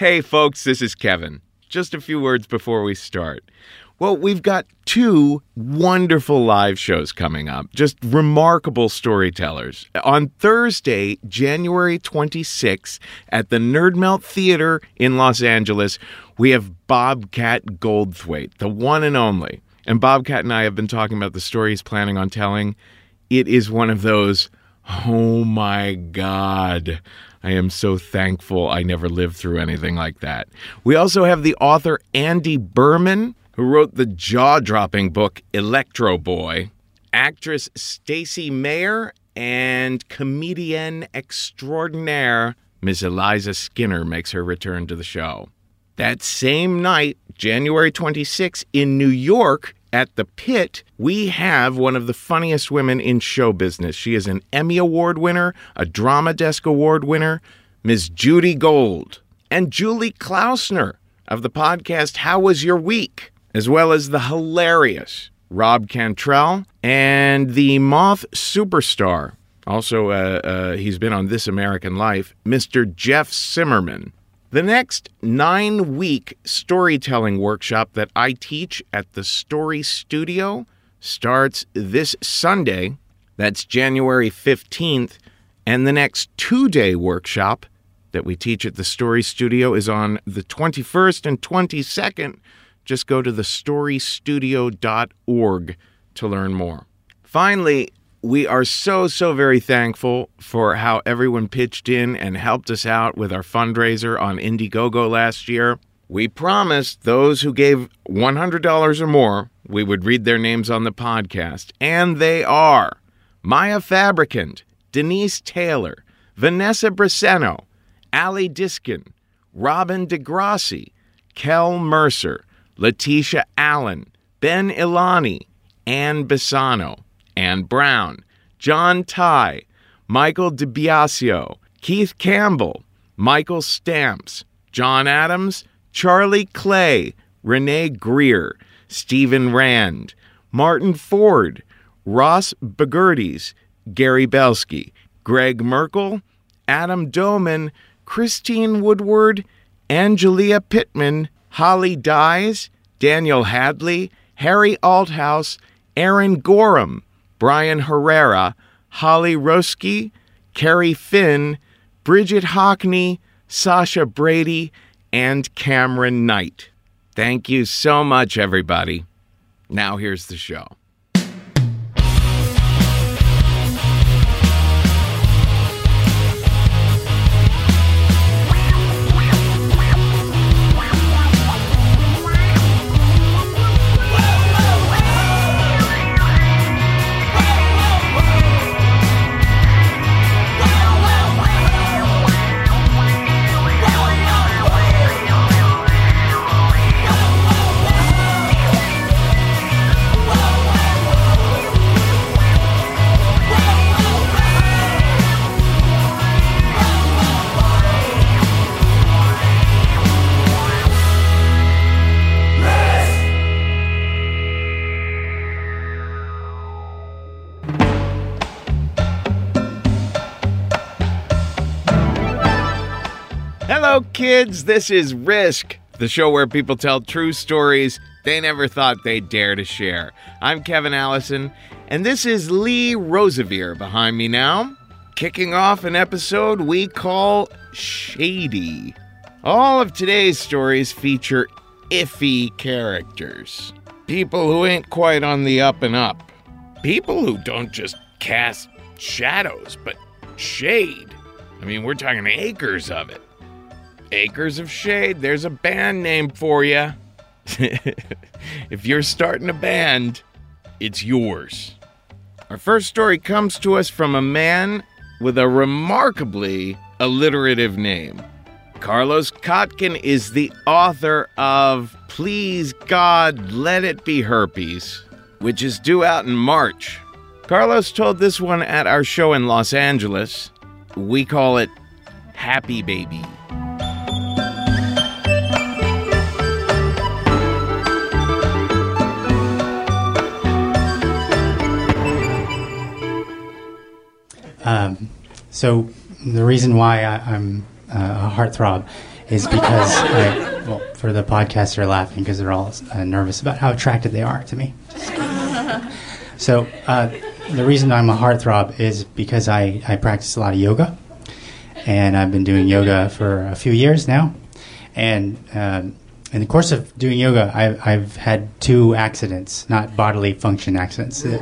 Hey, folks, this is Kevin. Just a few words before we start. Well, we've got two wonderful live shows coming up, just remarkable storytellers. On Thursday, January 26th, at the Nerdmelt Theater in Los Angeles, we have Bobcat Goldthwait, the one and only. And Bobcat and I have been talking about the story he's planning on telling. It is one of those, oh my God. I am so thankful I never lived through anything like that. We also have the author Andy Behrman who wrote the jaw dropping book Electro Boy, actress Stacy Mayer, and comedian extraordinaire Miss Eliza Skinner makes her return to the show. That same night, January 26, in New York, at the pit, we have one of the funniest women in show business. She is an Emmy Award winner, a Drama Desk Award winner, Ms. Judy Gold, and Julie Klausner of the podcast How Was Your Week? as well as the hilarious Rob Cantrell and the Moth superstar. Also, uh, uh, he's been on This American Life, Mr. Jeff Zimmerman. The next nine week storytelling workshop that I teach at the Story Studio starts this Sunday. That's January 15th. And the next two day workshop that we teach at the Story Studio is on the 21st and 22nd just go to thestorystudio.org to learn more. Finally, we are so, so very thankful for how everyone pitched in and helped us out with our fundraiser on Indiegogo last year. We promised those who gave $100 or more, we would read their names on the podcast. And they are Maya Fabricant, Denise Taylor, Vanessa Briseno, Ali Diskin, Robin DeGrassi, Kel Mercer, Letitia Allen, Ben Ilani, Ann Bisano, Ann Brown, John Ty, Michael DiBiasio, Keith Campbell, Michael Stamps, John Adams, Charlie Clay, Renee Greer, Stephen Rand, Martin Ford, Ross Bagurdes, Gary Belsky, Greg Merkel, Adam Doman, Christine Woodward, Angelia Pittman, Holly Dyes, Daniel Hadley, Harry Althouse, Aaron Gorham, Brian Herrera, Holly Roski, Carrie Finn, Bridget Hockney, Sasha Brady, and Cameron Knight. Thank you so much, everybody. Now here's the show. Kids. This is Risk, the show where people tell true stories they never thought they'd dare to share. I'm Kevin Allison, and this is Lee Rosevere behind me now, kicking off an episode we call Shady. All of today's stories feature iffy characters. People who ain't quite on the up and up. People who don't just cast shadows, but shade. I mean, we're talking acres of it. Acres of Shade, there's a band name for you. if you're starting a band, it's yours. Our first story comes to us from a man with a remarkably alliterative name. Carlos Kotkin is the author of Please God, Let It Be Herpes, which is due out in March. Carlos told this one at our show in Los Angeles. We call it Happy Baby. Um, so the reason why I, am uh, a heartthrob is because, I, well, for the podcast, they're laughing because they're all uh, nervous about how attracted they are to me. so, uh, the reason I'm a heartthrob is because I, I practice a lot of yoga, and I've been doing yoga for a few years now. And um, in the course of doing yoga, I've, I've had two accidents, not bodily function accidents, uh,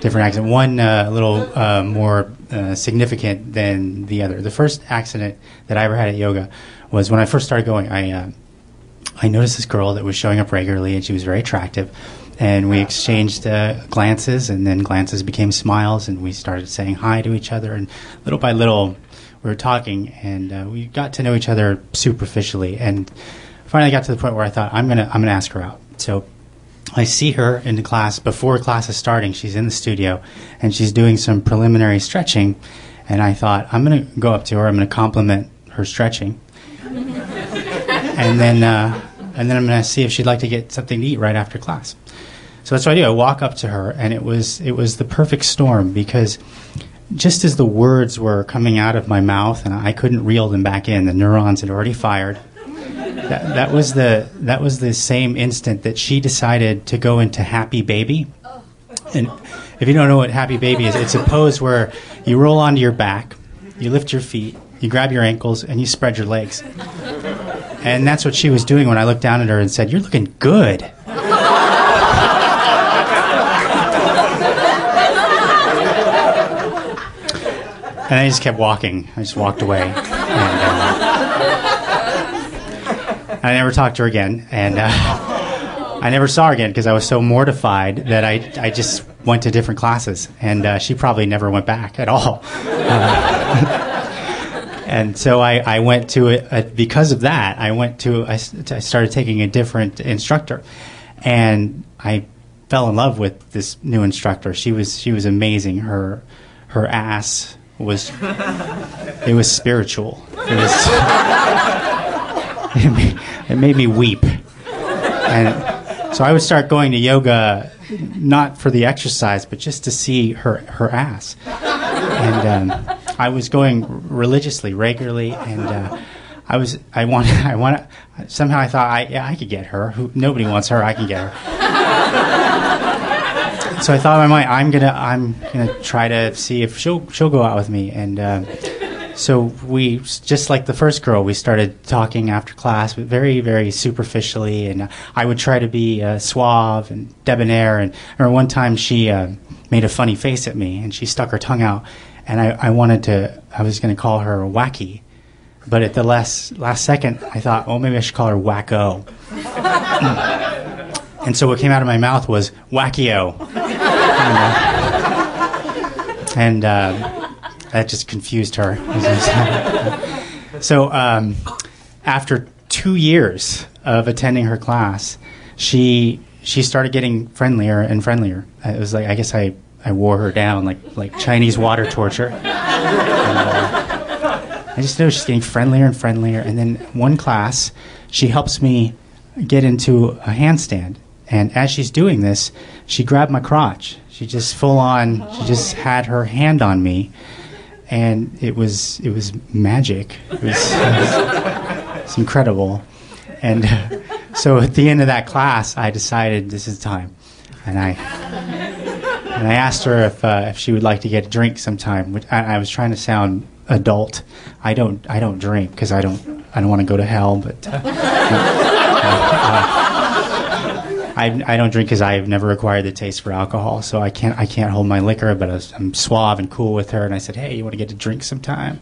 different accidents. One uh, a little uh, more uh, significant than the other. The first accident that I ever had at yoga was when I first started going. I uh, I noticed this girl that was showing up regularly, and she was very attractive. And we exchanged uh, glances, and then glances became smiles, and we started saying hi to each other. And little by little, we were talking, and we got to know each other superficially. And finally got to the point where I thought I'm gonna I'm gonna ask her out. So I see her in the class before class is starting. She's in the studio and she's doing some preliminary stretching, and I thought I'm gonna go up to her. I'm gonna compliment her stretching, and then uh, and then I'm gonna see if she'd like to get something to eat right after class. So that's what I do. I walk up to her, and it was it was the perfect storm because just as the words were coming out of my mouth and I couldn't reel them back in, the neurons had already fired that, that was the that was the same instant that she decided to go into happy baby. And if you don't know what happy baby is, it's a pose where you roll onto your back, you lift your feet, you grab your ankles, and you spread your legs. And that's what she was doing when I looked down at her and said, "You're looking good." And I just kept walking. I just walked away. And, uh, I never talked to her again, and uh, I never saw her again because I was so mortified that I I just went to different classes, and uh, she probably never went back at all. Uh, and so I, I went to it because of that. I went to I, I started taking a different instructor, and I fell in love with this new instructor. She was she was amazing. Her her ass was it was spiritual. It was it, made, it made me weep. And so I would start going to yoga, not for the exercise, but just to see her, her ass. And um, I was going religiously, regularly, and uh, I was I wanted I want somehow I thought I yeah I could get her. Who, nobody wants her. I can get her. so I thought in my mind I'm gonna I'm gonna try to see if she'll she'll go out with me and. Uh, so we just like the first girl we started talking after class but very very superficially. And i would try to be uh, suave and debonair. And I one time she uh, made a funny face at me and she stuck her tongue out. And i, I wanted to i was going to call her wacky. But at the last last second i thought oh maybe i should call her wacko. And so what came out of my mouth was wackio and, uh, and uh, that just confused her. so um, after two years of attending her class, she she started getting friendlier and friendlier. It was like I guess I, I wore her down like like Chinese water torture. Uh, I just know she's getting friendlier and friendlier. And then one class, she helps me get into a handstand. And as she's doing this, she grabbed my crotch. She just full on, she just had her hand on me and it was it was magic. It was, it was incredible. And uh, so at the end of that class, I decided this is time, and I and I asked her if uh, if she would like to get a drink sometime. Which I, I was trying to sound adult. I don't I don't drink because I don't I don't want to go to hell, but. Uh I, I don't drink because I've never acquired the taste for alcohol, so I can't I can't hold my liquor. But was, I'm suave and cool with her, and I said, "Hey, you want to get a drink sometime?"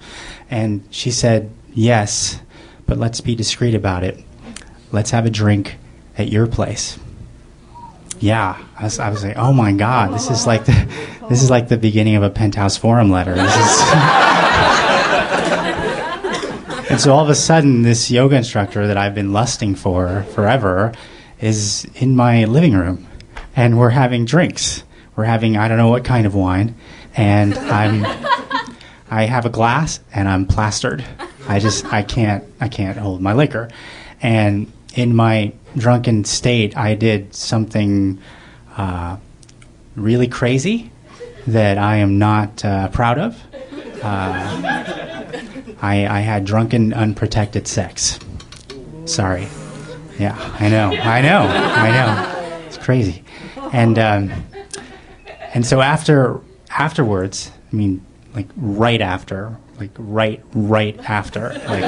And she said, "Yes, but let's be discreet about it. Let's have a drink at your place." Yeah, I was, I was like, "Oh my God, this is like the this is like the beginning of a penthouse forum letter." And so all of a sudden, this yoga instructor that I've been lusting for forever is in my living room, and we're having drinks. We're having I don't know what kind of wine, and I'm I have a glass and I'm plastered. I just I can't I can't hold my liquor, and in my drunken state, I did something uh, really crazy that I am not uh, proud of. Uh, I, I had drunken, unprotected sex. Sorry. Yeah, I know. I know. I know. It's crazy. And um, and so after afterwards, I mean, like right after, like right right after, like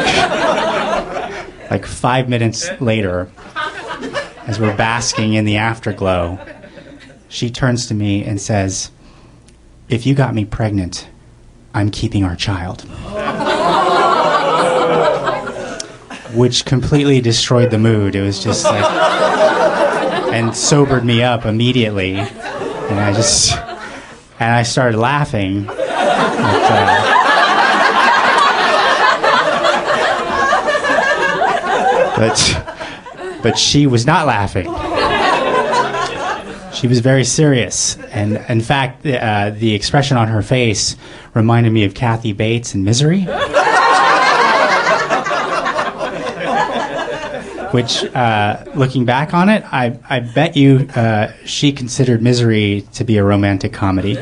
like five minutes later, as we're basking in the afterglow, she turns to me and says, "If you got me pregnant, I'm keeping our child." Which completely destroyed the mood. It was just like, and sobered me up immediately. And I just, and I started laughing. But, uh, but, but she was not laughing. She was very serious, and in fact, uh, the expression on her face reminded me of Kathy Bates in Misery. Which, uh, looking back on it, I, I bet you uh, she considered Misery to be a romantic comedy.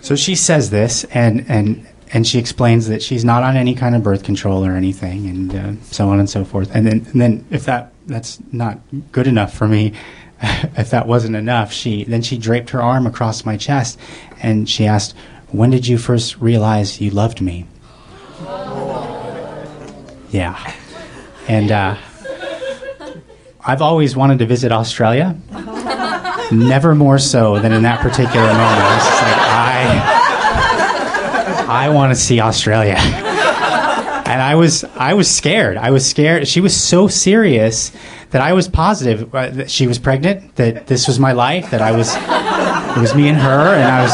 so she says this, and, and, and she explains that she's not on any kind of birth control or anything, and uh, so on and so forth. And then, and then if that that's not good enough for me, if that wasn't enough, she then she draped her arm across my chest, and she asked, "When did you first realize you loved me?" Yeah, and uh, I've always wanted to visit Australia. Never more so than in that particular moment. I like, I, I want to see Australia. and I was, I was scared. I was scared. She was so serious that I was positive uh, that she was pregnant, that this was my life, that I was, it was me and her, and I was,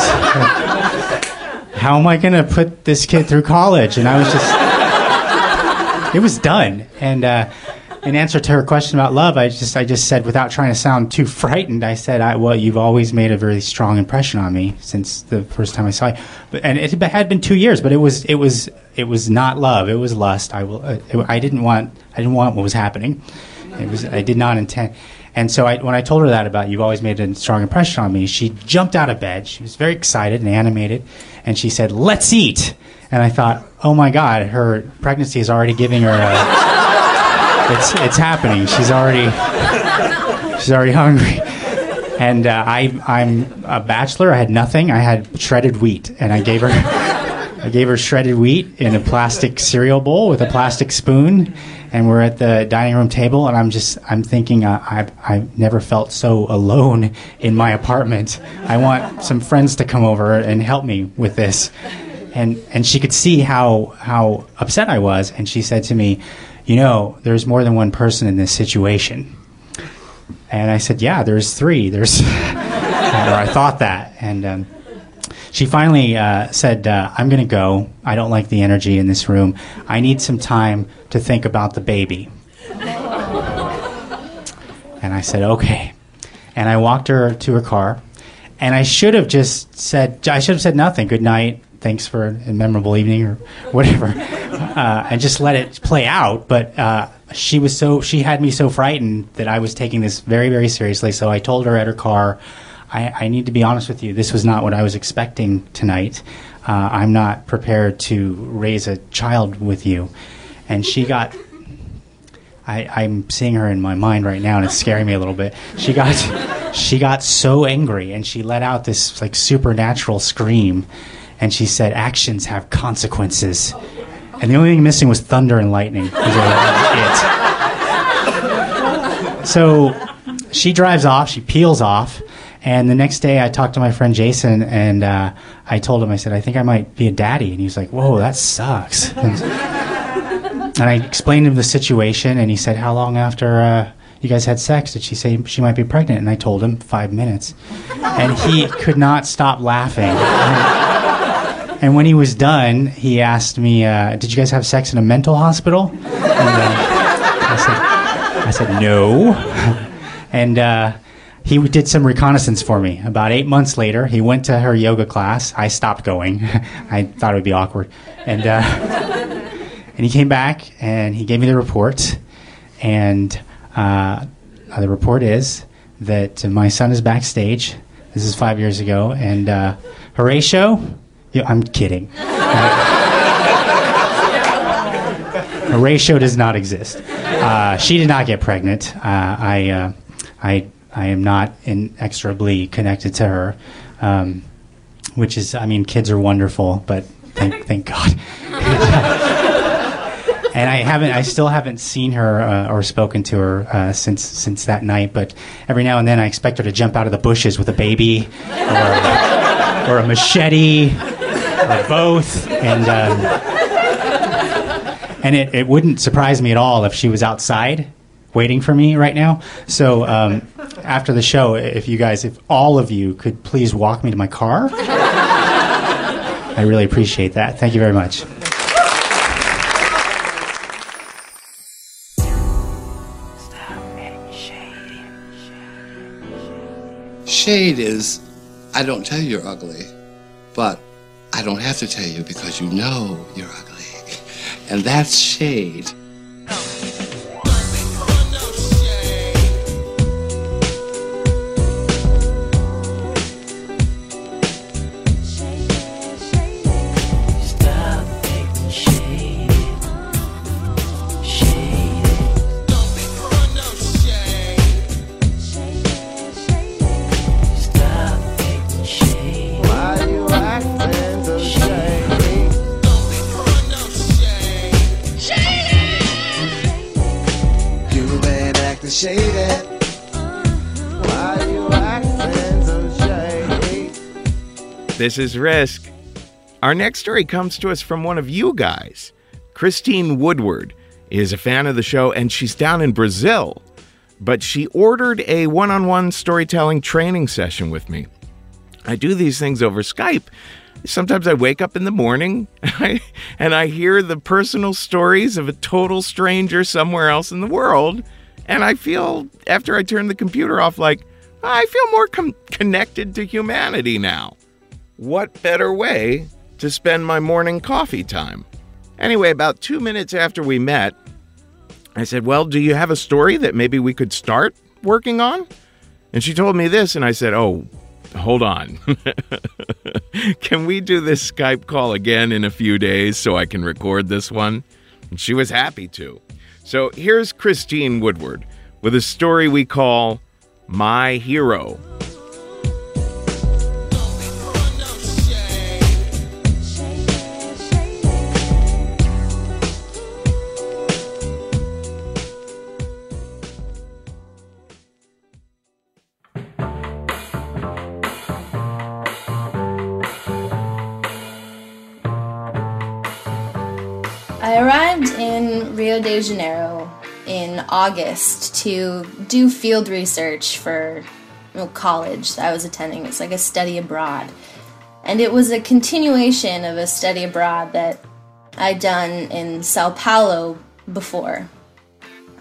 how am I going to put this kid through college? And I was just, it was done. And uh, in answer to her question about love, I just I just said without trying to sound too frightened, I said, I, "Well, you've always made a very strong impression on me since the first time I saw you." But, and it had been two years, but it was it was it was not love. It was lust. I will. Uh, it, I didn't want I didn't want what was happening. It was I did not intend. And so I, when I told her that about you've always made a strong impression on me, she jumped out of bed. She was very excited and animated, and she said, "Let's eat." And I thought, oh my God, her pregnancy is already giving her a. it's, it's happening. She's already, she's already hungry. And uh, I, I'm a bachelor. I had nothing. I had shredded wheat, and I gave her, I gave her shredded wheat in a plastic cereal bowl with a plastic spoon, and we're at the dining room table, and I'm just, I'm thinking, uh, I've, I've never felt so alone in my apartment. I want some friends to come over and help me with this and and she could see how how upset I was, and she said to me, "You know, there's more than one person in this situation." And I said, "Yeah, there's three. There's," or I thought that, and. Um, she finally uh, said, uh, I'm going to go. I don't like the energy in this room. I need some time to think about the baby. and I said, okay. And I walked her to her car. And I should have just said, I should have said nothing. Good night thanks for a memorable evening or whatever, uh, and just let it play out. But uh, she was so she had me so frightened that I was taking this very very seriously. So I told her at her car, I, I need to be honest with you. This was not what I was expecting tonight. Uh, I'm not prepared to raise a child with you. And she got. I, I'm seeing her in my mind right now, and it's scaring me a little bit. She got, she got so angry, and she let out this like supernatural scream, and she said, "Actions have consequences." And the only thing missing was thunder and lightning. So she drives off. She peels off. And the next day, I talked to my friend Jason, and uh, I told him, I said, I think I might be a daddy. And he was like, Whoa, that sucks. And, and I explained him the situation, and he said, How long after uh, you guys had sex did she say she might be pregnant? And I told him, Five minutes. And he could not stop laughing. And when he was done, he asked me, uh, "Did you guys have sex in a mental hospital?" And, uh, I said, "I said no." and uh, he did some reconnaissance for me. About eight months later, he went to her yoga class. I stopped going. I thought it would be awkward, and uh, and he came back and he gave me the report. And uh, the report is that my son is backstage. This is five years ago, and uh, Horatio yeah, I'm kidding. The ratio does not exist. Uh, she did not get pregnant. Uh, I, uh, I, I am not inexorably connected to her, um, which is, I mean, kids are wonderful, but thank, thank God. and I haven't, I still haven't seen her uh, or spoken to her uh, since since that night. But every now and then, I expect her to jump out of the bushes with a baby, or, or a machete, or both, and. Um, and it, it wouldn't surprise me at all if she was outside waiting for me right now. So um, after the show, if you guys, if all of you could please walk me to my car, I really appreciate that. Thank you very much. Shade is, I don't tell you you're ugly, but I don't have to tell you because you know you're ugly and that's shade. Is Risk. Our next story comes to us from one of you guys. Christine Woodward is a fan of the show and she's down in Brazil, but she ordered a one on one storytelling training session with me. I do these things over Skype. Sometimes I wake up in the morning and I hear the personal stories of a total stranger somewhere else in the world. And I feel, after I turn the computer off, like I feel more com- connected to humanity now what better way to spend my morning coffee time? Anyway, about two minutes after we met, I said, Well, do you have a story that maybe we could start working on? And she told me this, and I said, Oh, hold on. can we do this Skype call again in a few days so I can record this one? And she was happy to. So here's Christine Woodward with a story we call My Hero. Rio de Janeiro in August to do field research for know, college that I was attending. It's like a study abroad. And it was a continuation of a study abroad that I'd done in Sao Paulo before.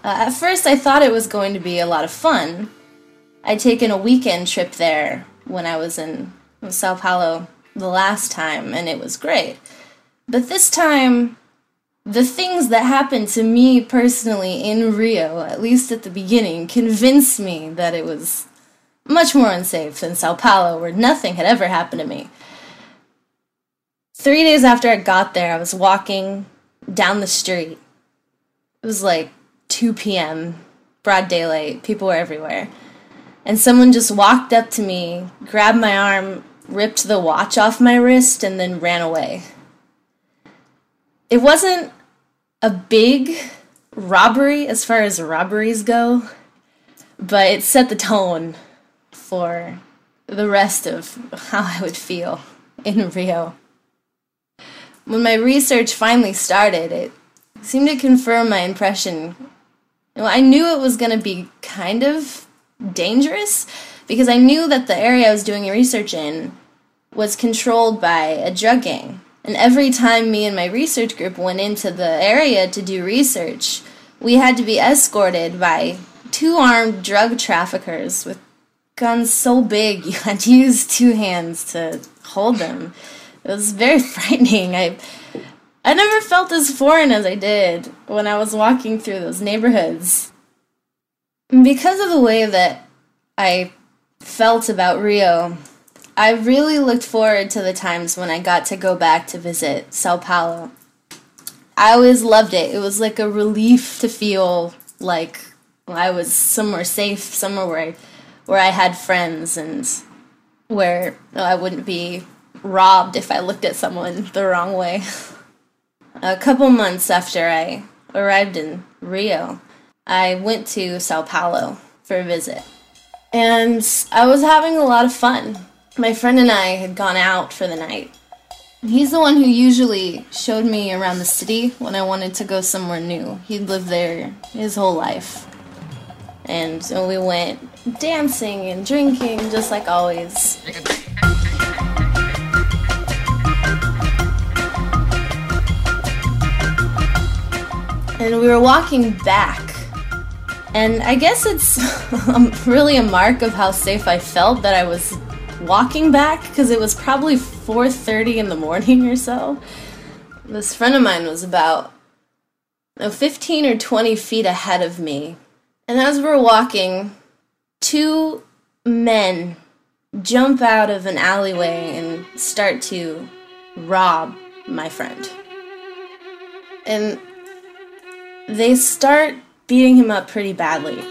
Uh, at first, I thought it was going to be a lot of fun. I'd taken a weekend trip there when I was in Sao Paulo the last time, and it was great. But this time, the things that happened to me personally in Rio, at least at the beginning, convinced me that it was much more unsafe than Sao Paulo, where nothing had ever happened to me. Three days after I got there, I was walking down the street. It was like 2 p.m., broad daylight, people were everywhere. And someone just walked up to me, grabbed my arm, ripped the watch off my wrist, and then ran away it wasn't a big robbery as far as robberies go, but it set the tone for the rest of how I would feel in Rio. When my research finally started, it seemed to confirm my impression. Know, I knew it was going to be kind of dangerous because I knew that the area I was doing research in was controlled by a drug gang. And every time me and my research group went into the area to do research, we had to be escorted by two armed drug traffickers with guns so big you had to use two hands to hold them. It was very frightening. I I never felt as foreign as I did when I was walking through those neighborhoods. Because of the way that I felt about Rio, I really looked forward to the times when I got to go back to visit Sao Paulo. I always loved it. It was like a relief to feel like I was somewhere safe, somewhere where I, where I had friends and where I wouldn't be robbed if I looked at someone the wrong way. a couple months after I arrived in Rio, I went to Sao Paulo for a visit. And I was having a lot of fun. My friend and I had gone out for the night. He's the one who usually showed me around the city when I wanted to go somewhere new. He'd lived there his whole life. And so we went dancing and drinking just like always. And we were walking back. And I guess it's really a mark of how safe I felt that I was walking back because it was probably 4:30 in the morning or so. This friend of mine was about 15 or 20 feet ahead of me. And as we're walking, two men jump out of an alleyway and start to rob my friend. And they start beating him up pretty badly.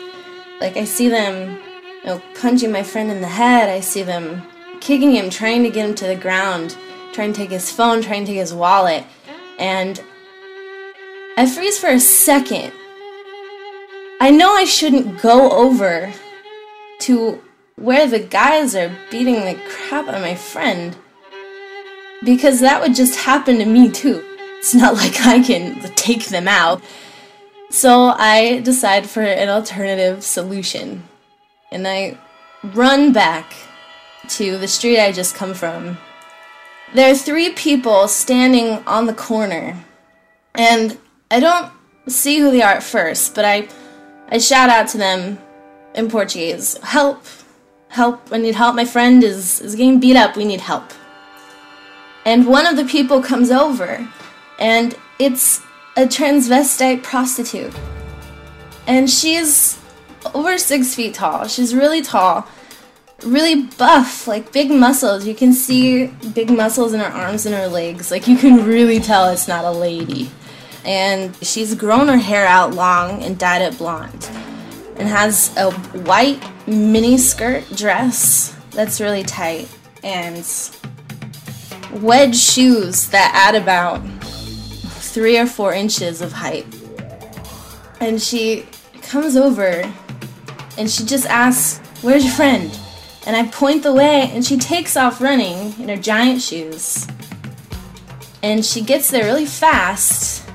Like I see them you know, punching my friend in the head. I see them kicking him, trying to get him to the ground, trying to take his phone, trying to take his wallet. And I freeze for a second. I know I shouldn't go over to where the guys are beating the crap out of my friend because that would just happen to me too. It's not like I can take them out. So I decide for an alternative solution. And I run back to the street I just come from. There are three people standing on the corner. And I don't see who they are at first, but I I shout out to them in Portuguese. Help! Help! I need help. My friend is, is getting beat up. We need help. And one of the people comes over, and it's a transvestite prostitute. And she's over six feet tall. She's really tall, really buff, like big muscles. You can see big muscles in her arms and her legs. Like you can really tell it's not a lady. And she's grown her hair out long and dyed it blonde. And has a white mini skirt dress that's really tight. And wedge shoes that add about three or four inches of height. And she comes over and she just asks, Where's your friend? And I point the way and she takes off running in her giant shoes. And she gets there really fast.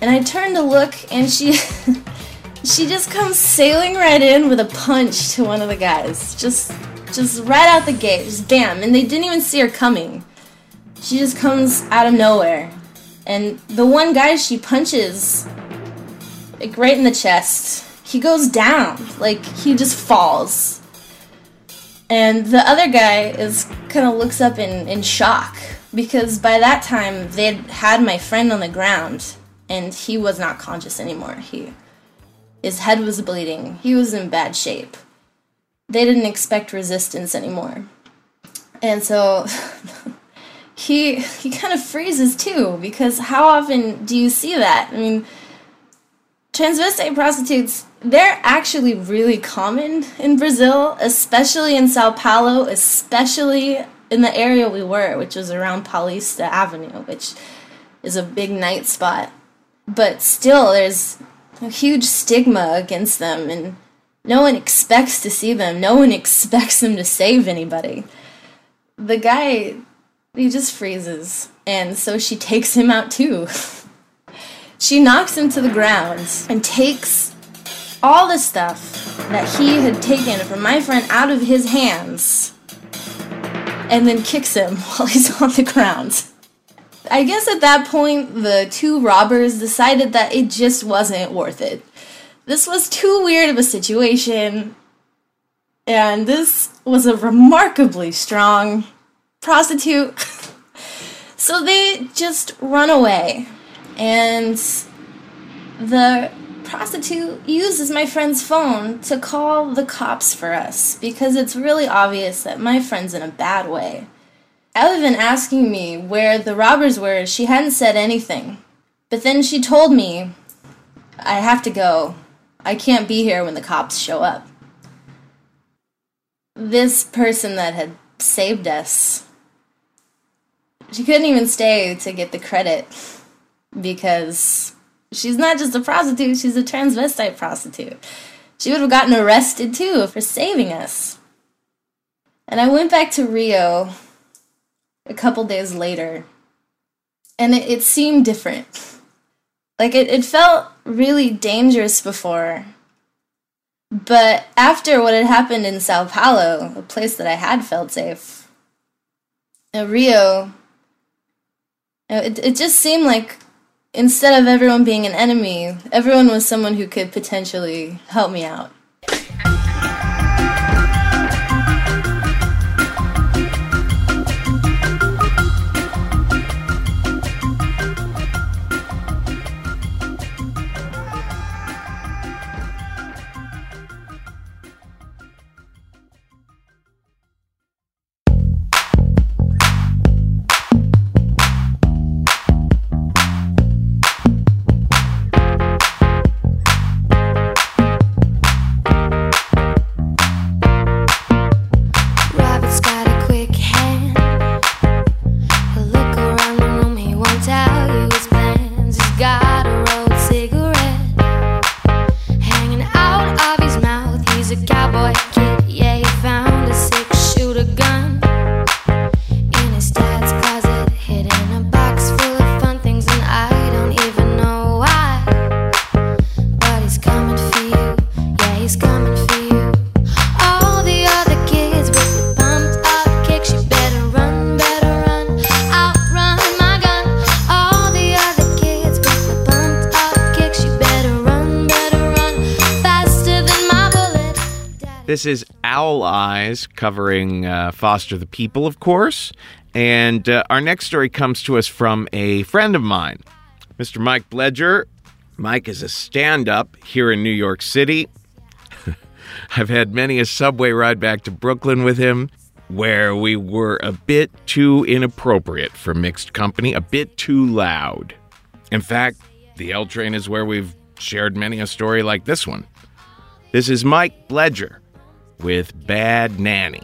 And I turn to look and she she just comes sailing right in with a punch to one of the guys. Just just right out the gate, just bam, and they didn't even see her coming. She just comes out of nowhere. And the one guy she punches, like right in the chest, he goes down. Like he just falls. And the other guy is kind of looks up in, in shock because by that time they had had my friend on the ground and he was not conscious anymore. He his head was bleeding. He was in bad shape. They didn't expect resistance anymore. And so he he kind of freezes too because how often do you see that? I mean, transvestite prostitutes they're actually really common in Brazil, especially in Sao Paulo, especially in the area we were, which was around Paulista Avenue, which is a big night spot. But still, there's a huge stigma against them, and no one expects to see them. No one expects them to save anybody. The guy he just freezes. And so she takes him out too. she knocks him to the ground and takes all the stuff that he had taken from my friend out of his hands and then kicks him while he's on the ground. I guess at that point, the two robbers decided that it just wasn't worth it. This was too weird of a situation, and this was a remarkably strong prostitute. so they just run away. And the prostitute uses my friend's phone to call the cops for us because it's really obvious that my friend's in a bad way. other than asking me where the robbers were, she hadn't said anything. But then she told me, I have to go. I can't be here when the cops show up. This person that had saved us, she couldn't even stay to get the credit because she's not just a prostitute, she's a transvestite prostitute. She would have gotten arrested too for saving us. And I went back to Rio a couple days later, and it, it seemed different. Like, it, it felt really dangerous before. But after what had happened in Sao Paulo, a place that I had felt safe, uh, Rio, it, it just seemed like instead of everyone being an enemy, everyone was someone who could potentially help me out. Covering uh, Foster the People, of course. And uh, our next story comes to us from a friend of mine, Mr. Mike Blejer. Mike is a stand up here in New York City. I've had many a subway ride back to Brooklyn with him where we were a bit too inappropriate for mixed company, a bit too loud. In fact, the L train is where we've shared many a story like this one. This is Mike Blejer with Bad Nanny.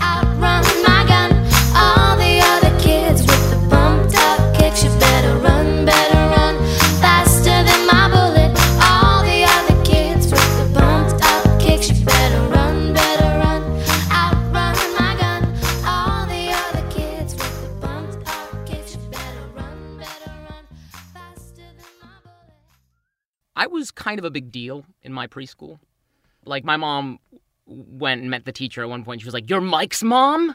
outrun my gun. All the other kids with the pumped up kicks, you better run, better run, faster than my bullet. All the other kids with the pumped up kicks, you better run, better run, outrun my gun. All the other kids with the pumped up kicks, you better run, better run, faster than my bullet. I was kind of a big deal in my preschool. Like my mom went and met the teacher at one point. She was like, "You're Mike's mom."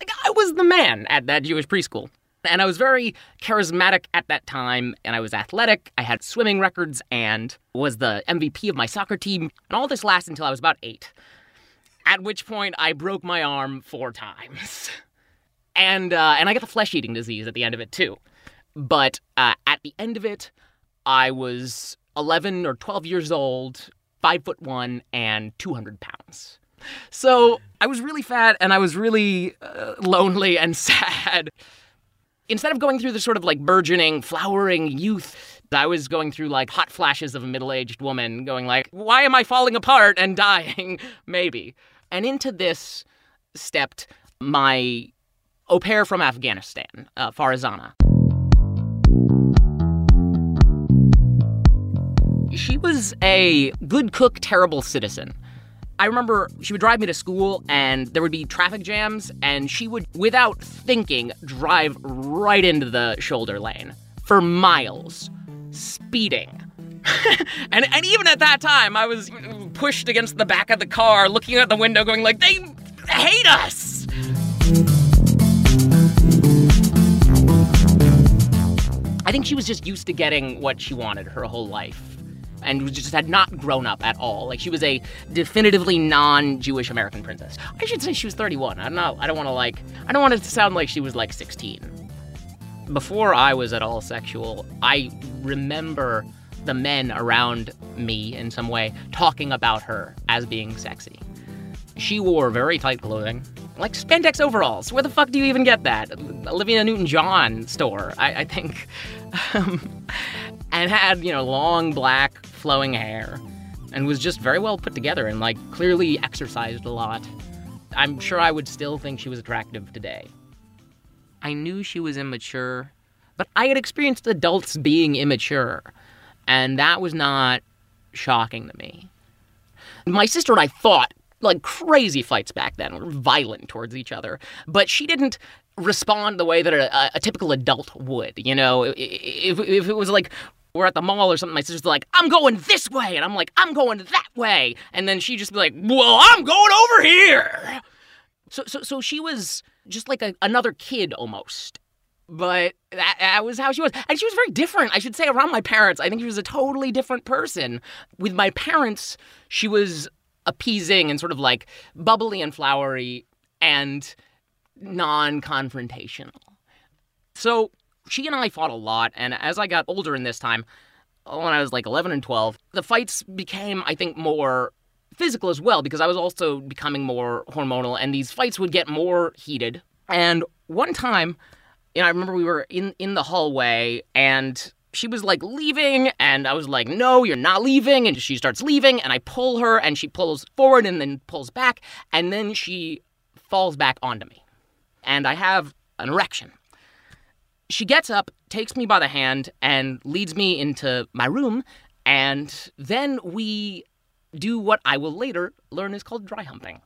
Like I was the man at that Jewish preschool. And I was very charismatic at that time, and I was athletic. I had swimming records and was the MVP of my soccer team. And all this lasted until I was about eight, at which point I broke my arm four times. And, uh, and I got the flesh eating disease at the end of it, too. But uh, at the end of it, I was 11 or 12 years old, five foot one, and 200 pounds. So I was really fat and I was really uh, lonely and sad. Instead of going through the sort of like burgeoning, flowering youth, I was going through like hot flashes of a middle aged woman going like, why am I falling apart and dying? Maybe. And into this stepped my au pair from Afghanistan, uh, Farazana. She was a good cook, terrible citizen. I remember she would drive me to school and there would be traffic jams, and she would, without thinking, drive right into the shoulder lane for miles, speeding. and, and even at that time, I was pushed against the back of the car, looking out the window, going like, they hate us! I think she was just used to getting what she wanted her whole life and just had not grown up at all. Like she was a definitively non-Jewish American princess. I should say she was 31. I don't. I don't want to like I don't want it to sound like she was like 16. Before I was at all sexual, I remember the men around me in some way talking about her as being sexy. She wore very tight clothing. like spandex overalls. Where the fuck do you even get that? Olivia Newton-John store, I, I think. Um, and had you know long black flowing hair, and was just very well put together and like clearly exercised a lot. I'm sure I would still think she was attractive today. I knew she was immature, but I had experienced adults being immature, and that was not shocking to me. My sister and I fought like crazy fights back then. We were violent towards each other, but she didn't respond the way that a, a typical adult would. You know, if, if it was like we're at the mall or something, my sister's like, I'm going this way. And I'm like, I'm going that way. And then she'd just be like, Well, I'm going over here. So, so, so she was just like a, another kid almost. But that, that was how she was. And she was very different, I should say, around my parents. I think she was a totally different person. With my parents, she was appeasing and sort of like bubbly and flowery and non confrontational. So she and I fought a lot. And as I got older in this time, uh, when I was like 11 and 12, the fights became, I think, more physical as well because I was also becoming more hormonal and these fights would get more heated. And one time, you know, I remember we were in in the hallway and she was like leaving and I was like, "No, you're not leaving." And she starts leaving and I pull her and she pulls forward and then pulls back and then she falls back onto me. And I have an erection. She gets up, takes me by the hand and leads me into my room and then we do what I will later learn is called dry humping.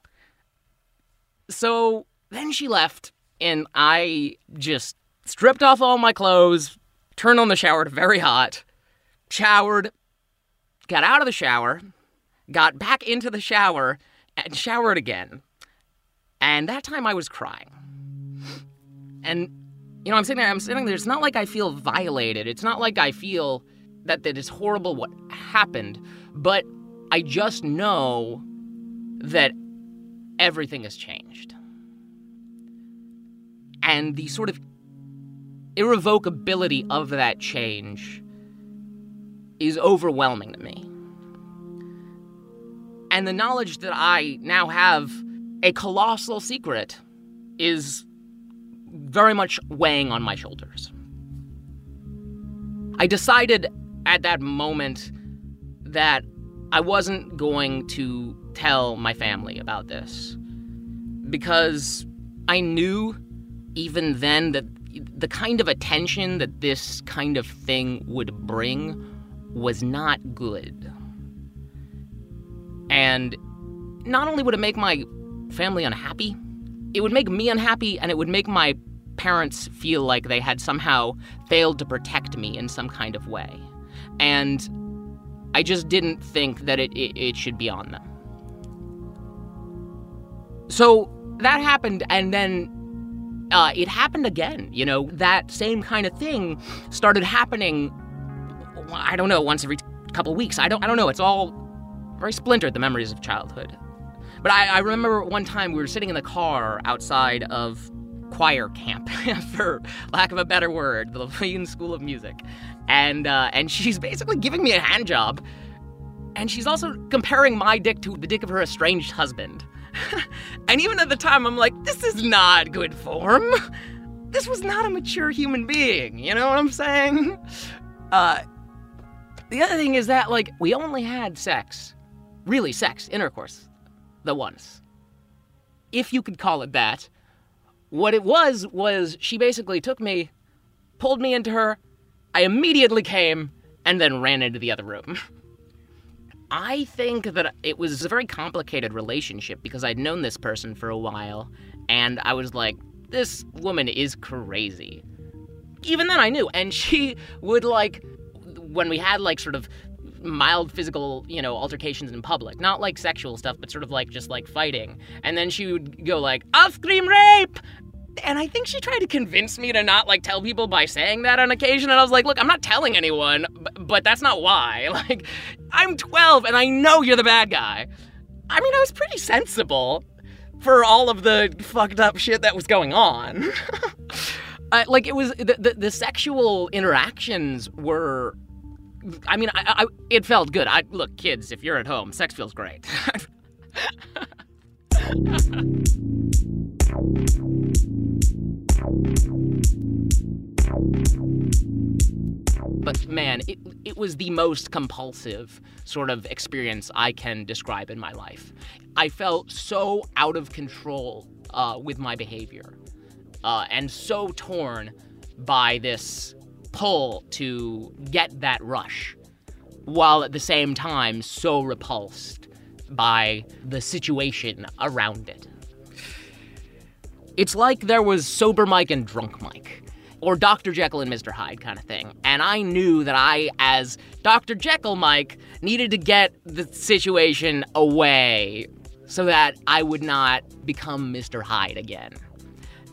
So then she left, and I just stripped off all my clothes, turned on the shower to very hot, showered, got out of the shower, got back into the shower, and showered again. And that time I was crying. And, you know, I'm sitting there, I'm sitting there, it's not like I feel violated. It's not like I feel that that is horrible what happened, but I just know that everything has changed. And the sort of irrevocability of that change is overwhelming to me. And the knowledge that I now have a colossal secret is very much weighing on my shoulders. I decided at that moment that I wasn't going to tell my family about this because I knew even then that the kind of attention that this kind of thing would bring was not good. And not only would it make my family unhappy, it would make me unhappy and it would make my parents feel like they had somehow failed to protect me in some kind of way. And I just didn't think that it, it, it should be on them. So that happened, and then uh, it happened again. You know, that same kind of thing started happening. I don't know, once every couple weeks. I don't. I don't know. It's all very splintered. The memories of childhood. But I, I remember one time we were sitting in the car outside of choir camp, for lack of a better word, the Levine School of Music, and uh, and she's basically giving me a hand job, and she's also comparing my dick to the dick of her estranged husband. and even at the time, I'm like, this is not good form. This was not a mature human being. You know what I'm saying? Uh, the other thing is that like we only had sex, really sex, intercourse, the once, if you could call it that. What it was was she basically took me, pulled me into her. I immediately came and then ran into the other room. I think that it was a very complicated relationship because I'd known this person for a while and I was like, this woman is crazy. Even then I knew. And she would like, when we had like sort of mild physical, you know, altercations in public, not like sexual stuff, but sort of like just like fighting. And then she would go like, I'll scream rape! and I think she tried to convince me to not like tell people by saying that on occasion. And I was like, look, I'm not telling anyone, but, but that's not why. Like, I'm 12 and I know you're the bad guy. I mean, I was pretty sensible for all of the fucked up shit that was going on. uh, like, it was the, the, the sexual interactions were. I mean, I, I, it felt good. I look, kids, if you're at home, sex feels great. but man, it, it was the most compulsive sort of experience I can describe in my life. I felt so out of control uh, with my behavior uh, and so torn by this pull to get that rush, while at the same time so repulsed by the situation around it. It's like there was sober Mike and drunk Mike, or Dr. Jekyll and Mr. Hyde kind of thing. And I knew that I, as Dr. Jekyll Mike, needed to get the situation away so that I would not become Mr. Hyde again.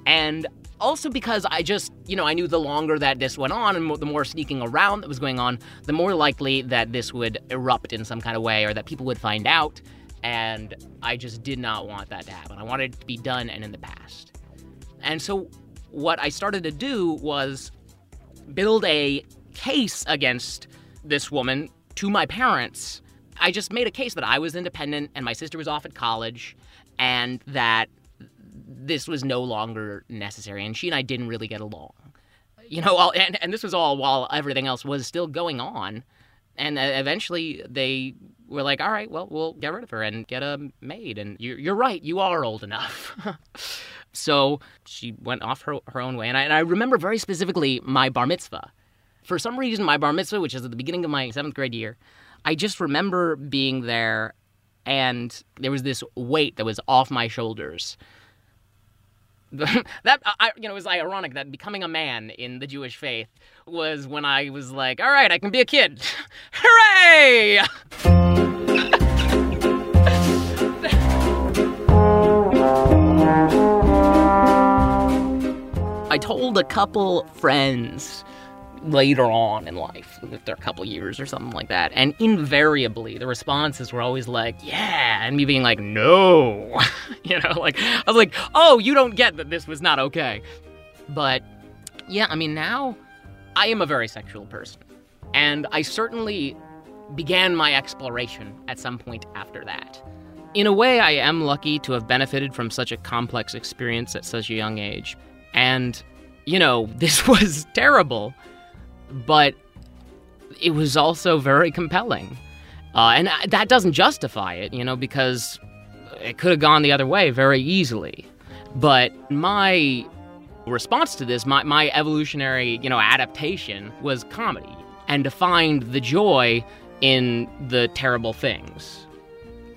And also because I just, you know, I knew the longer that this went on and the more sneaking around that was going on, the more likely that this would erupt in some kind of way or that people would find out. And I just did not want that to happen. I wanted it to be done and in the past. And so what I started to do was build a case against this woman to my parents. I just made a case that I was independent and my sister was off at college and that this was no longer necessary and she and I didn't really get along. You know, all, and, and this was all while everything else was still going on. And uh, eventually they were like, all right, well, we'll get rid of her and get a maid. And you're, you're right, you are old enough. so she went off her, her own way. And I, and I remember very specifically my bar mitzvah. For some reason, my bar mitzvah, which is at the beginning of my seventh grade year, I just remember being there and there was this weight that was off my shoulders. that I, you know, it was ironic that becoming a man in the Jewish faith was when I was like, all right, I can be a kid. Hooray! I told a couple friends later on in life, after a couple years or something like that, and invariably the responses were always like, "Yeah," and me being like, "No," you know, like I was like, "Oh, you don't get that this was not okay," but yeah, I mean now I am a very sexual person, and I certainly began my exploration at some point after that. In a way, I am lucky to have benefited from such a complex experience at such a young age. And, you know, this was terrible, but it was also very compelling. Uh, and I- that doesn't justify it, you know, because it could have gone the other way very easily. But my response to this, my, my evolutionary, you know, adaptation was comedy and to find the joy in the terrible things.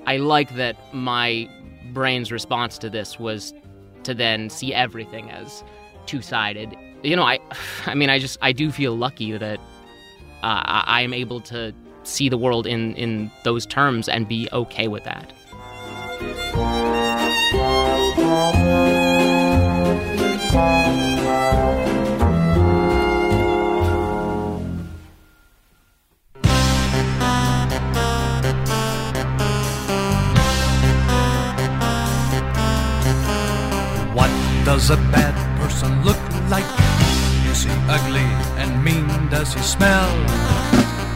I like that my brain's response to this was to then see everything as two-sided. You know, I, I mean, I just I do feel lucky that uh, I am able to see the world in in those terms and be okay with that. What does a bad person look like? He ugly and mean? Does he smell?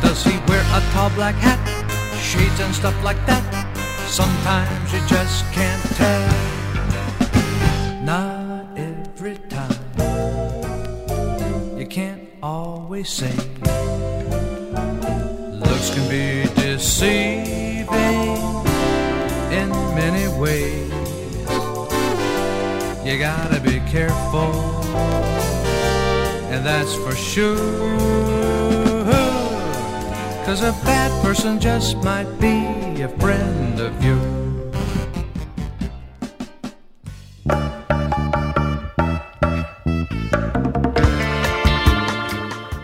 Does he wear a tall black hat? Shades and stuff like that? Sometimes you just can't tell. Not every time. You can't always say. Looks can be deceiving in many ways. You gotta be careful, and that's for sure. Cause a bad person just might be a friend of yours.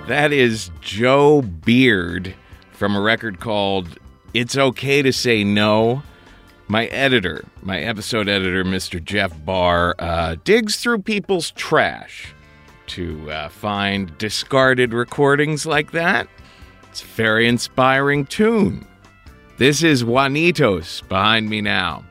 That is Joe Beard from a record called It's Okay to Say No. My editor, my episode editor, Mr. Jeff Barr, uh, digs through people's trash to uh, find discarded recordings like that. It's a very inspiring tune. This is Juanitos behind me now.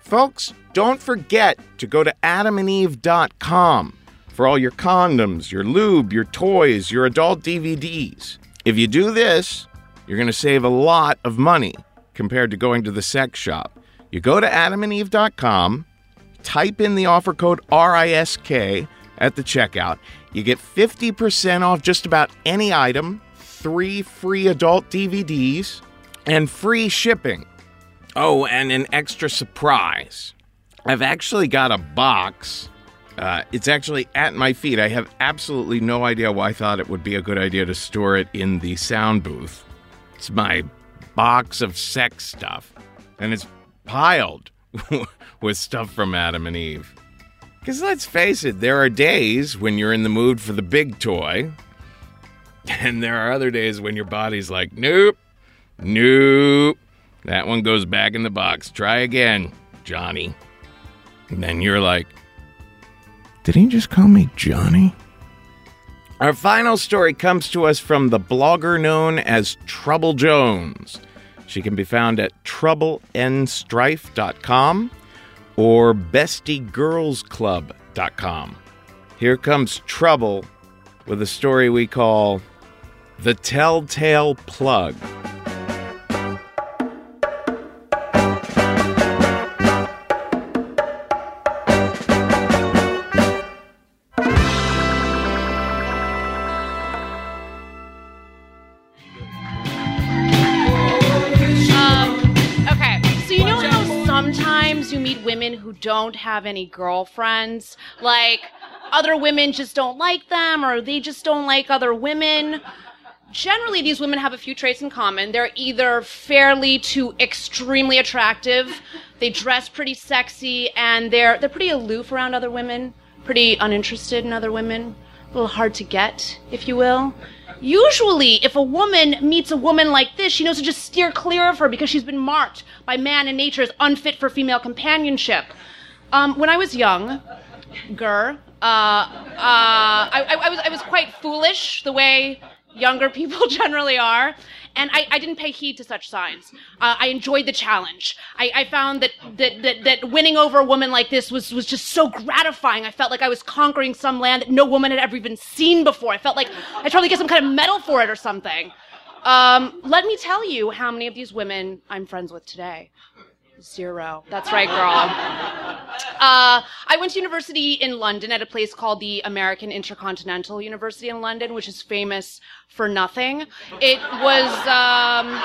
Folks, don't forget to go to adamandeve.com for all your condoms, your lube, your toys, your adult DVDs. If you do this, you're going to save a lot of money compared to going to the sex shop. You go to adamandeve.com, type in the offer code RISK at the checkout. You get 50% off just about any item. three free adult DVDs and free shipping. Oh, and an extra surprise. I've actually got a box. Uh, it's actually at my feet. I have absolutely no idea why I thought it would be a good idea to store it in the sound booth. It's my box of sex stuff, and it's piled with stuff from Adam and Eve. Because let's face it, there are days when you're in the mood for the big toy, and there are other days when your body's like, nope, nope, that one goes back in the box. Try again, Johnny. And then you're like, did he just call me Johnny? Our final story comes to us from the blogger known as Trouble Jones. She can be found at troubleandstrife.com or bestiegirlsclub.com. Here comes Trouble with a story we call The Telltale Plug. Don't have any girlfriends? Like, other women just don't like them, or they just don't like other women. Generally, these women have a few traits in common. They're either fairly to extremely attractive, they dress pretty sexy, and they're they're pretty aloof around other women, pretty uninterested in other women, a little hard to get, if you will. Usually, if a woman meets a woman like this, she knows to just steer clear of her because she's been marked by man and nature as unfit for female companionship. Um, when I was young, gur, uh, uh, I, I, I was I was quite foolish the way younger people generally are, and I, I didn't pay heed to such signs. Uh, I enjoyed the challenge. I, I found that, that that that winning over a woman like this was was just so gratifying. I felt like I was conquering some land that no woman had ever even seen before. I felt like I'd probably get some kind of medal for it or something. Um, let me tell you how many of these women I'm friends with today. Zero. That's right, girl. Uh, I went to university in London at a place called the American Intercontinental University in London, which is famous for nothing. It was, um,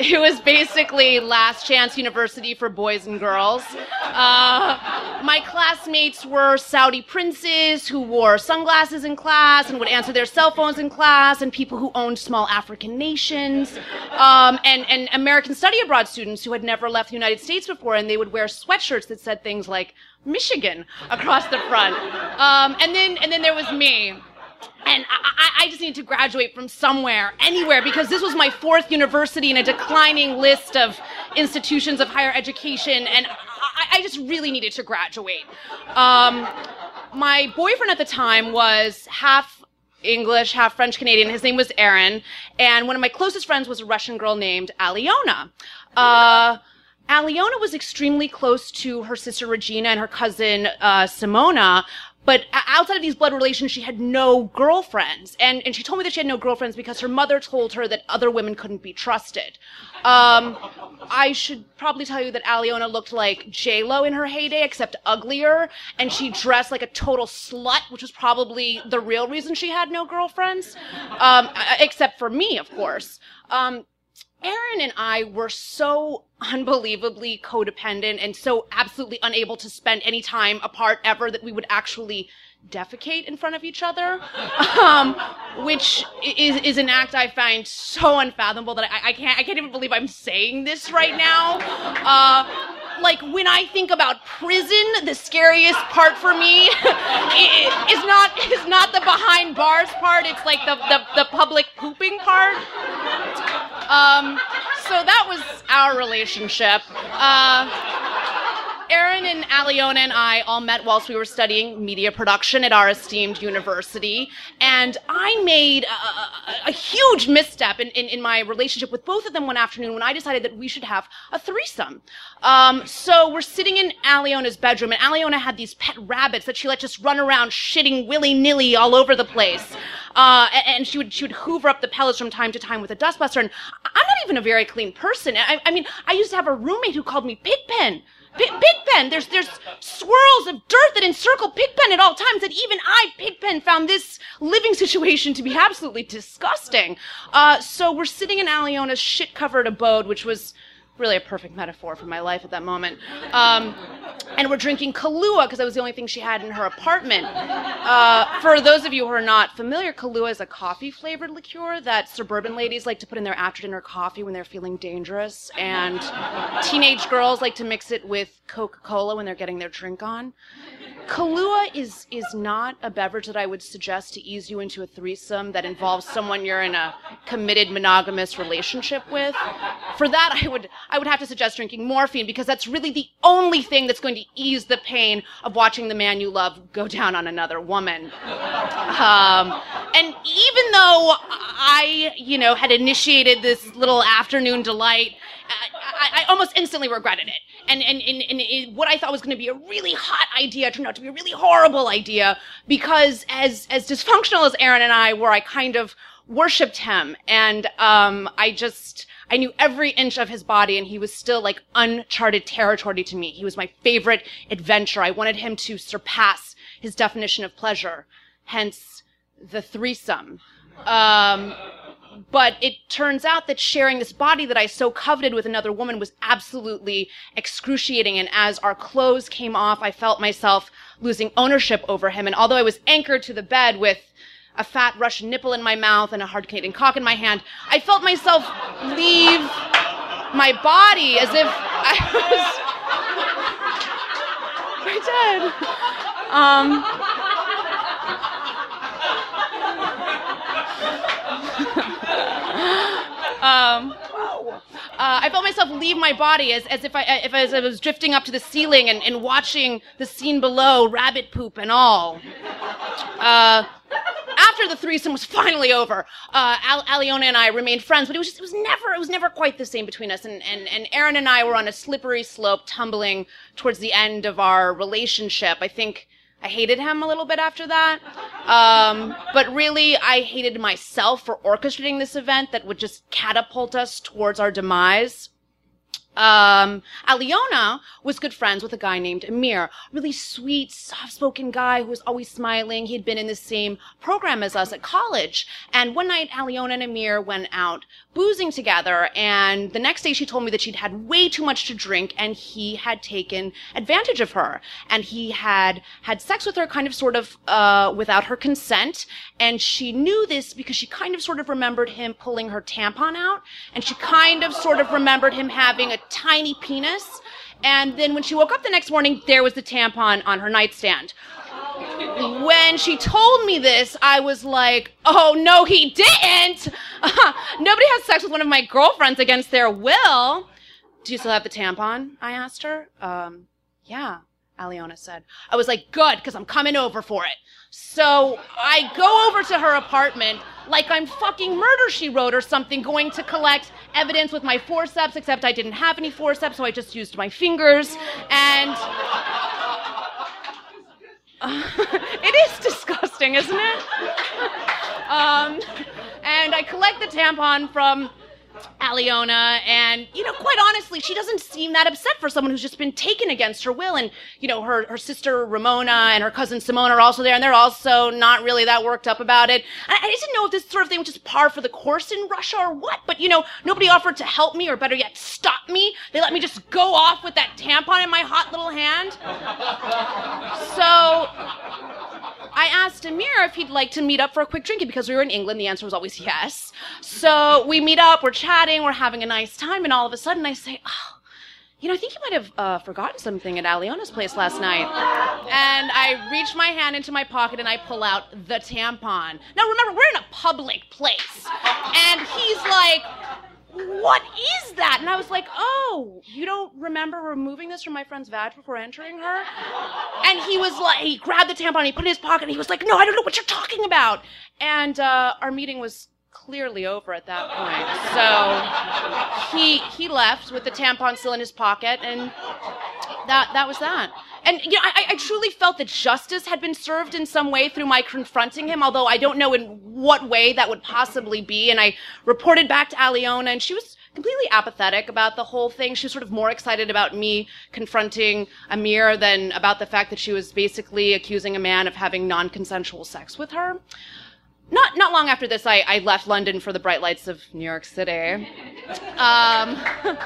it was basically last chance university for boys and girls. Uh, my classmates were Saudi princes who wore sunglasses in class and would answer their cell phones in class, and people who owned small African nations, um, and, and American study abroad students who had never left the United States before, and they would wear sweatshirts that said things like Michigan across the front. Um, and then and then there was me and I, I, just needed to graduate from somewhere, anywhere, because this was my fourth university in a declining list of institutions of higher education, and I, I just really needed to graduate. Um, my boyfriend at the time was half English, half French Canadian. His name was Aaron, and one of my closest friends was a Russian girl named Aliona. Uh, Aliona was extremely close to her sister Regina and her cousin uh, Simona, but outside of these blood relations, she had no girlfriends. And, and she told me that she had no girlfriends because her mother told her that other women couldn't be trusted. Um, I should probably tell you that Aliona looked like J-Lo in her heyday, except uglier. And she dressed like a total slut, which was probably the real reason she had no girlfriends. Um, except for me, of course. Um, Aaron and I were so unbelievably codependent and so absolutely unable to spend any time apart ever that we would actually defecate in front of each other, um, which is, is an act I find so unfathomable that I, I can't I can't even believe I'm saying this right now. Uh, like when I think about prison, the scariest part for me is not is not the behind bars part. It's like the the, the public pooping part. Um, so that was our relationship. Uh, Aaron and Aliona and I all met whilst we were studying media production at our esteemed university. And I made a, a, a huge misstep in, in, in my relationship with both of them one afternoon when I decided that we should have a threesome. Um, so we're sitting in Aliona's bedroom, and Aliona had these pet rabbits that she let just run around shitting willy nilly all over the place. Uh, and she would she would hoover up the pellets from time to time with a dustbuster. And I'm not even a very clean person. I, I mean, I used to have a roommate who called me Pigpen. Pi Pigpen, there's there's swirls of dirt that encircle Pigpen at all times, and even I, Pigpen, found this living situation to be absolutely disgusting. Uh, so we're sitting in Aliona's shit-covered abode, which was really a perfect metaphor for my life at that moment. Um, and we're drinking Kahlua because that was the only thing she had in her apartment. Uh, for those of you who are not familiar, Kahlua is a coffee flavored liqueur that suburban ladies like to put in their after dinner coffee when they're feeling dangerous, and teenage girls like to mix it with Coca Cola when they're getting their drink on. Kahlua is is not a beverage that I would suggest to ease you into a threesome that involves someone you're in a committed monogamous relationship with. For that, I would I would have to suggest drinking morphine because that's really the only thing that's going to ease the pain of watching the man you love go down on another woman. Um, and even though I, you know, had initiated this little afternoon delight, I, I, I almost instantly regretted it. And, and, and, and it, what I thought was going to be a really hot idea turned out to be a really horrible idea because as, as dysfunctional as Aaron and I were, I kind of worshipped him. And, um, I just, I knew every inch of his body and he was still like uncharted territory to me. He was my favorite adventure. I wanted him to surpass his definition of pleasure. Hence the threesome. Um, but it turns out that sharing this body that I so coveted with another woman was absolutely excruciating. And as our clothes came off, I felt myself losing ownership over him. And although I was anchored to the bed with a fat Russian nipple in my mouth and a hard Canadian cock in my hand, I felt myself leave my body as if I was. I. Um, um, uh, I felt myself leave my body as, as if I if as I was drifting up to the ceiling and, and watching the scene below, rabbit poop and all. Uh, after the threesome was finally over, uh, Al- Aliona and I remained friends, but it was just, it was never it was never quite the same between us. And, and and Aaron and I were on a slippery slope, tumbling towards the end of our relationship. I think. I hated him a little bit after that. Um, but really, I hated myself for orchestrating this event that would just catapult us towards our demise. Um, Aliona was good friends with a guy named Amir, really sweet, soft-spoken guy who was always smiling. He'd been in the same program as us at college. And one night, Aliona and Amir went out boozing together. And the next day, she told me that she'd had way too much to drink, and he had taken advantage of her. And he had had sex with her, kind of, sort of, uh, without her consent. And she knew this because she kind of, sort of remembered him pulling her tampon out, and she kind of, sort of remembered him having a tiny penis. And then when she woke up the next morning, there was the tampon on her nightstand. When she told me this, I was like, oh no, he didn't! Nobody has sex with one of my girlfriends against their will. Do you still have the tampon? I asked her. Um, yeah, Aliona said. I was like, good, because I'm coming over for it. So I go over to her apartment like I'm fucking murder she wrote or something, going to collect evidence with my forceps, except I didn't have any forceps, so I just used my fingers. And it is disgusting, isn't it? um, and I collect the tampon from Aliona, and you know, quite honestly, she doesn't seem that upset for someone who's just been taken against her will. And you know, her her sister Ramona and her cousin Simone are also there, and they're also not really that worked up about it. And I didn't know if this sort of thing was just par for the course in Russia or what. But you know, nobody offered to help me, or better yet, stop me. They let me just go off with that tampon in my hot little hand. So. I asked Amir if he'd like to meet up for a quick drink because we were in England. The answer was always yes. So we meet up, we're chatting, we're having a nice time, and all of a sudden I say, oh, you know, I think you might have uh, forgotten something at Aliona's place last night. And I reach my hand into my pocket and I pull out the tampon. Now remember, we're in a public place. And he's like, what is that? And I was like, oh, you don't remember removing this from my friend's vag before entering her? And he was like, he grabbed the tampon, he put it in his pocket, and he was like, no, I don't know what you're talking about. And uh, our meeting was clearly over at that point. So he he left with the tampon still in his pocket, and that that was that. And you know, I, I truly felt that justice had been served in some way through my confronting him, although I don't know in what way that would possibly be. And I reported back to Aliona, and she was completely apathetic about the whole thing. She was sort of more excited about me confronting Amir than about the fact that she was basically accusing a man of having non-consensual sex with her. Not not long after this, I, I left London for the bright lights of New York City. Um,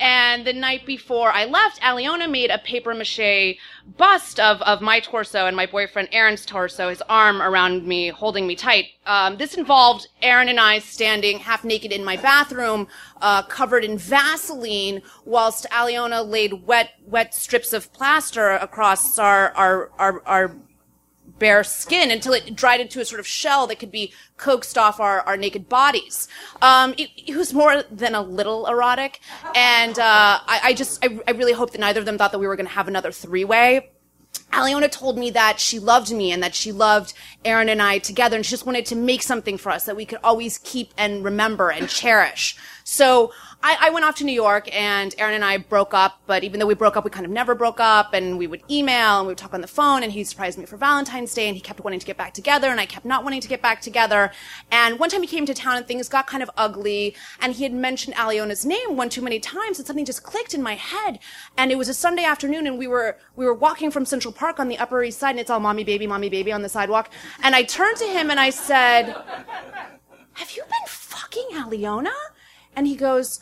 and the night before I left, Aliona made a paper mache bust of, of my torso and my boyfriend Aaron's torso, his arm around me, holding me tight. Um, this involved Aaron and I standing half naked in my bathroom, uh, covered in Vaseline, whilst Aliona laid wet wet strips of plaster across our our our, our bare skin until it dried into a sort of shell that could be coaxed off our, our naked bodies. Um, it, it was more than a little erotic, and uh, I, I just I, I really hope that neither of them thought that we were going to have another three way. Aliona told me that she loved me and that she loved Aaron and I together, and she just wanted to make something for us that we could always keep and remember and cherish. So I, I, went off to New York and Aaron and I broke up, but even though we broke up, we kind of never broke up and we would email and we would talk on the phone and he surprised me for Valentine's Day and he kept wanting to get back together and I kept not wanting to get back together. And one time he came to town and things got kind of ugly and he had mentioned Aliona's name one too many times and something just clicked in my head. And it was a Sunday afternoon and we were, we were walking from Central Park on the Upper East Side and it's all mommy baby, mommy baby on the sidewalk. And I turned to him and I said, have you been fucking Aliona? And he goes,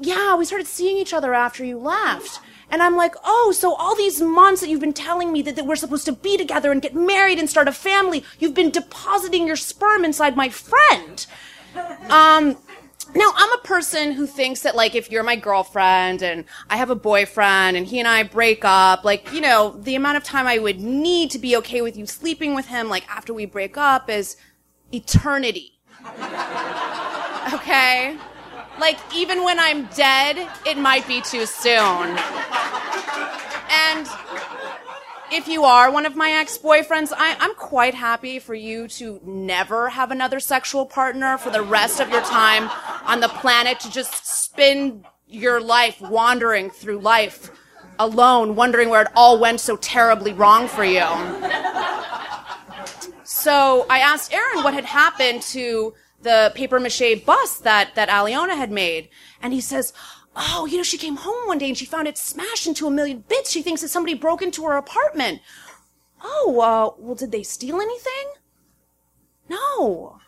yeah, we started seeing each other after you left. And I'm like, oh, so all these months that you've been telling me that, that we're supposed to be together and get married and start a family, you've been depositing your sperm inside my friend. Um, now, I'm a person who thinks that, like, if you're my girlfriend and I have a boyfriend and he and I break up, like, you know, the amount of time I would need to be okay with you sleeping with him, like, after we break up is eternity. okay? Like, even when I'm dead, it might be too soon. And if you are one of my ex-boyfriends, I, am quite happy for you to never have another sexual partner for the rest of your time on the planet to just spend your life wandering through life alone, wondering where it all went so terribly wrong for you. So I asked Aaron what had happened to the paper mache bus that, that Aliona had made. And he says, Oh, you know, she came home one day and she found it smashed into a million bits. She thinks that somebody broke into her apartment. Oh, uh, well, did they steal anything? No.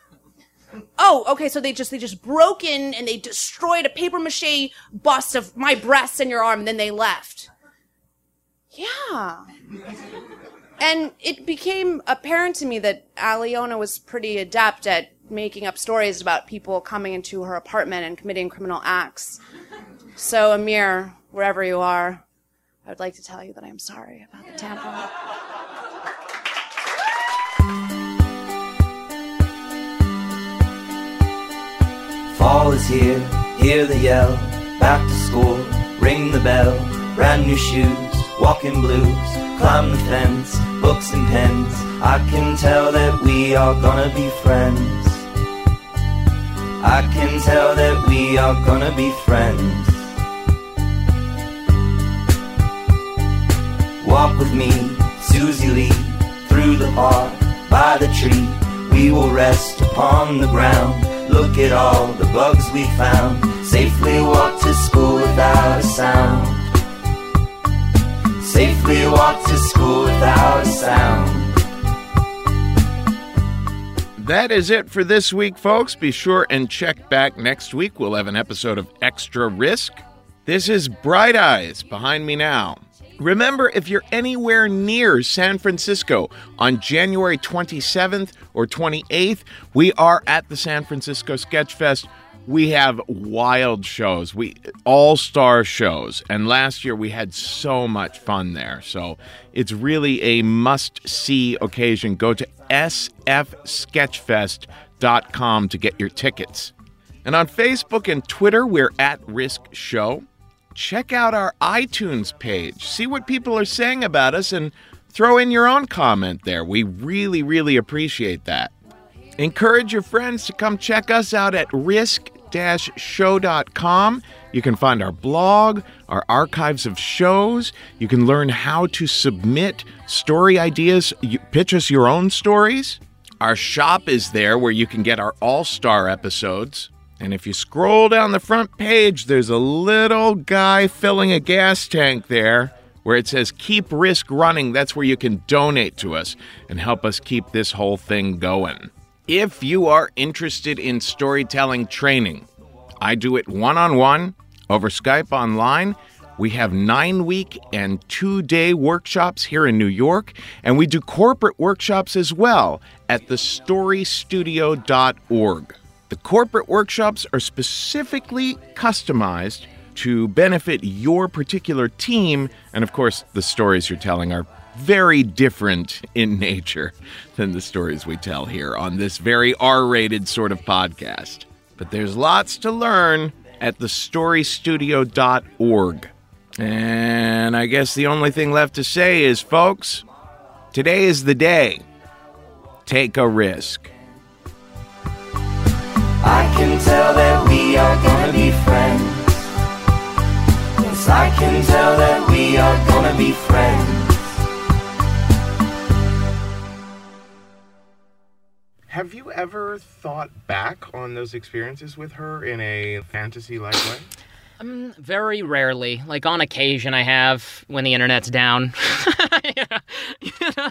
Oh, okay, so they just, they just broke in and they destroyed a paper mache bust of my breasts and your arm and then they left. Yeah. And it became apparent to me that Aliona was pretty adept at making up stories about people coming into her apartment and committing criminal acts. So, Amir, wherever you are, I would like to tell you that I'm sorry about the tampon. Fall is here, hear the yell, back to school, ring the bell, brand new shoes, walking blues, climb the fence, books and pens. I can tell that we are gonna be friends. I can tell that we are gonna be friends. Walk with me, Susie Lee, through the park, by the tree. We will rest upon the ground. Look at all the bugs we found. Safely walk to school without a sound. Safely walk to school without a sound. That is it for this week, folks. Be sure and check back next week. We'll have an episode of Extra Risk. This is Bright Eyes behind me now. Remember, if you're anywhere near San Francisco on January 27th or 28th, we are at the San Francisco Sketch Fest we have wild shows. We all star shows. And last year we had so much fun there. So it's really a must see occasion. Go to sfsketchfest.com to get your tickets. And on facebook and twitter we're at risk show. Check out our itunes page. See what people are saying about us and throw in your own comment there. We really really appreciate that. Encourage your friends to come check us out at risk show.com. You can find our blog, our archives of shows. You can learn how to submit story ideas, you pitch us your own stories. Our shop is there where you can get our all star episodes. And if you scroll down the front page, there's a little guy filling a gas tank there where it says keep risk running. That's where you can donate to us and help us keep this whole thing going. If you are interested in storytelling training, I do it one on one over Skype online. We have nine week and two day workshops here in New York, and we do corporate workshops as well at thestorystudio.org. The corporate workshops are specifically customized to benefit your particular team, and of course, the stories you're telling are very different in nature than the stories we tell here on this very R rated sort of podcast. But there's lots to learn at thestorystudio.org. And I guess the only thing left to say is, folks, today is the day. Take a risk. I can tell that we are gonna be friends. Yes, I can tell that we are gonna be friends. Have you ever thought back on those experiences with her in a fantasy like way? Um, very rarely. Like on occasion, I have when the internet's down. Yeah.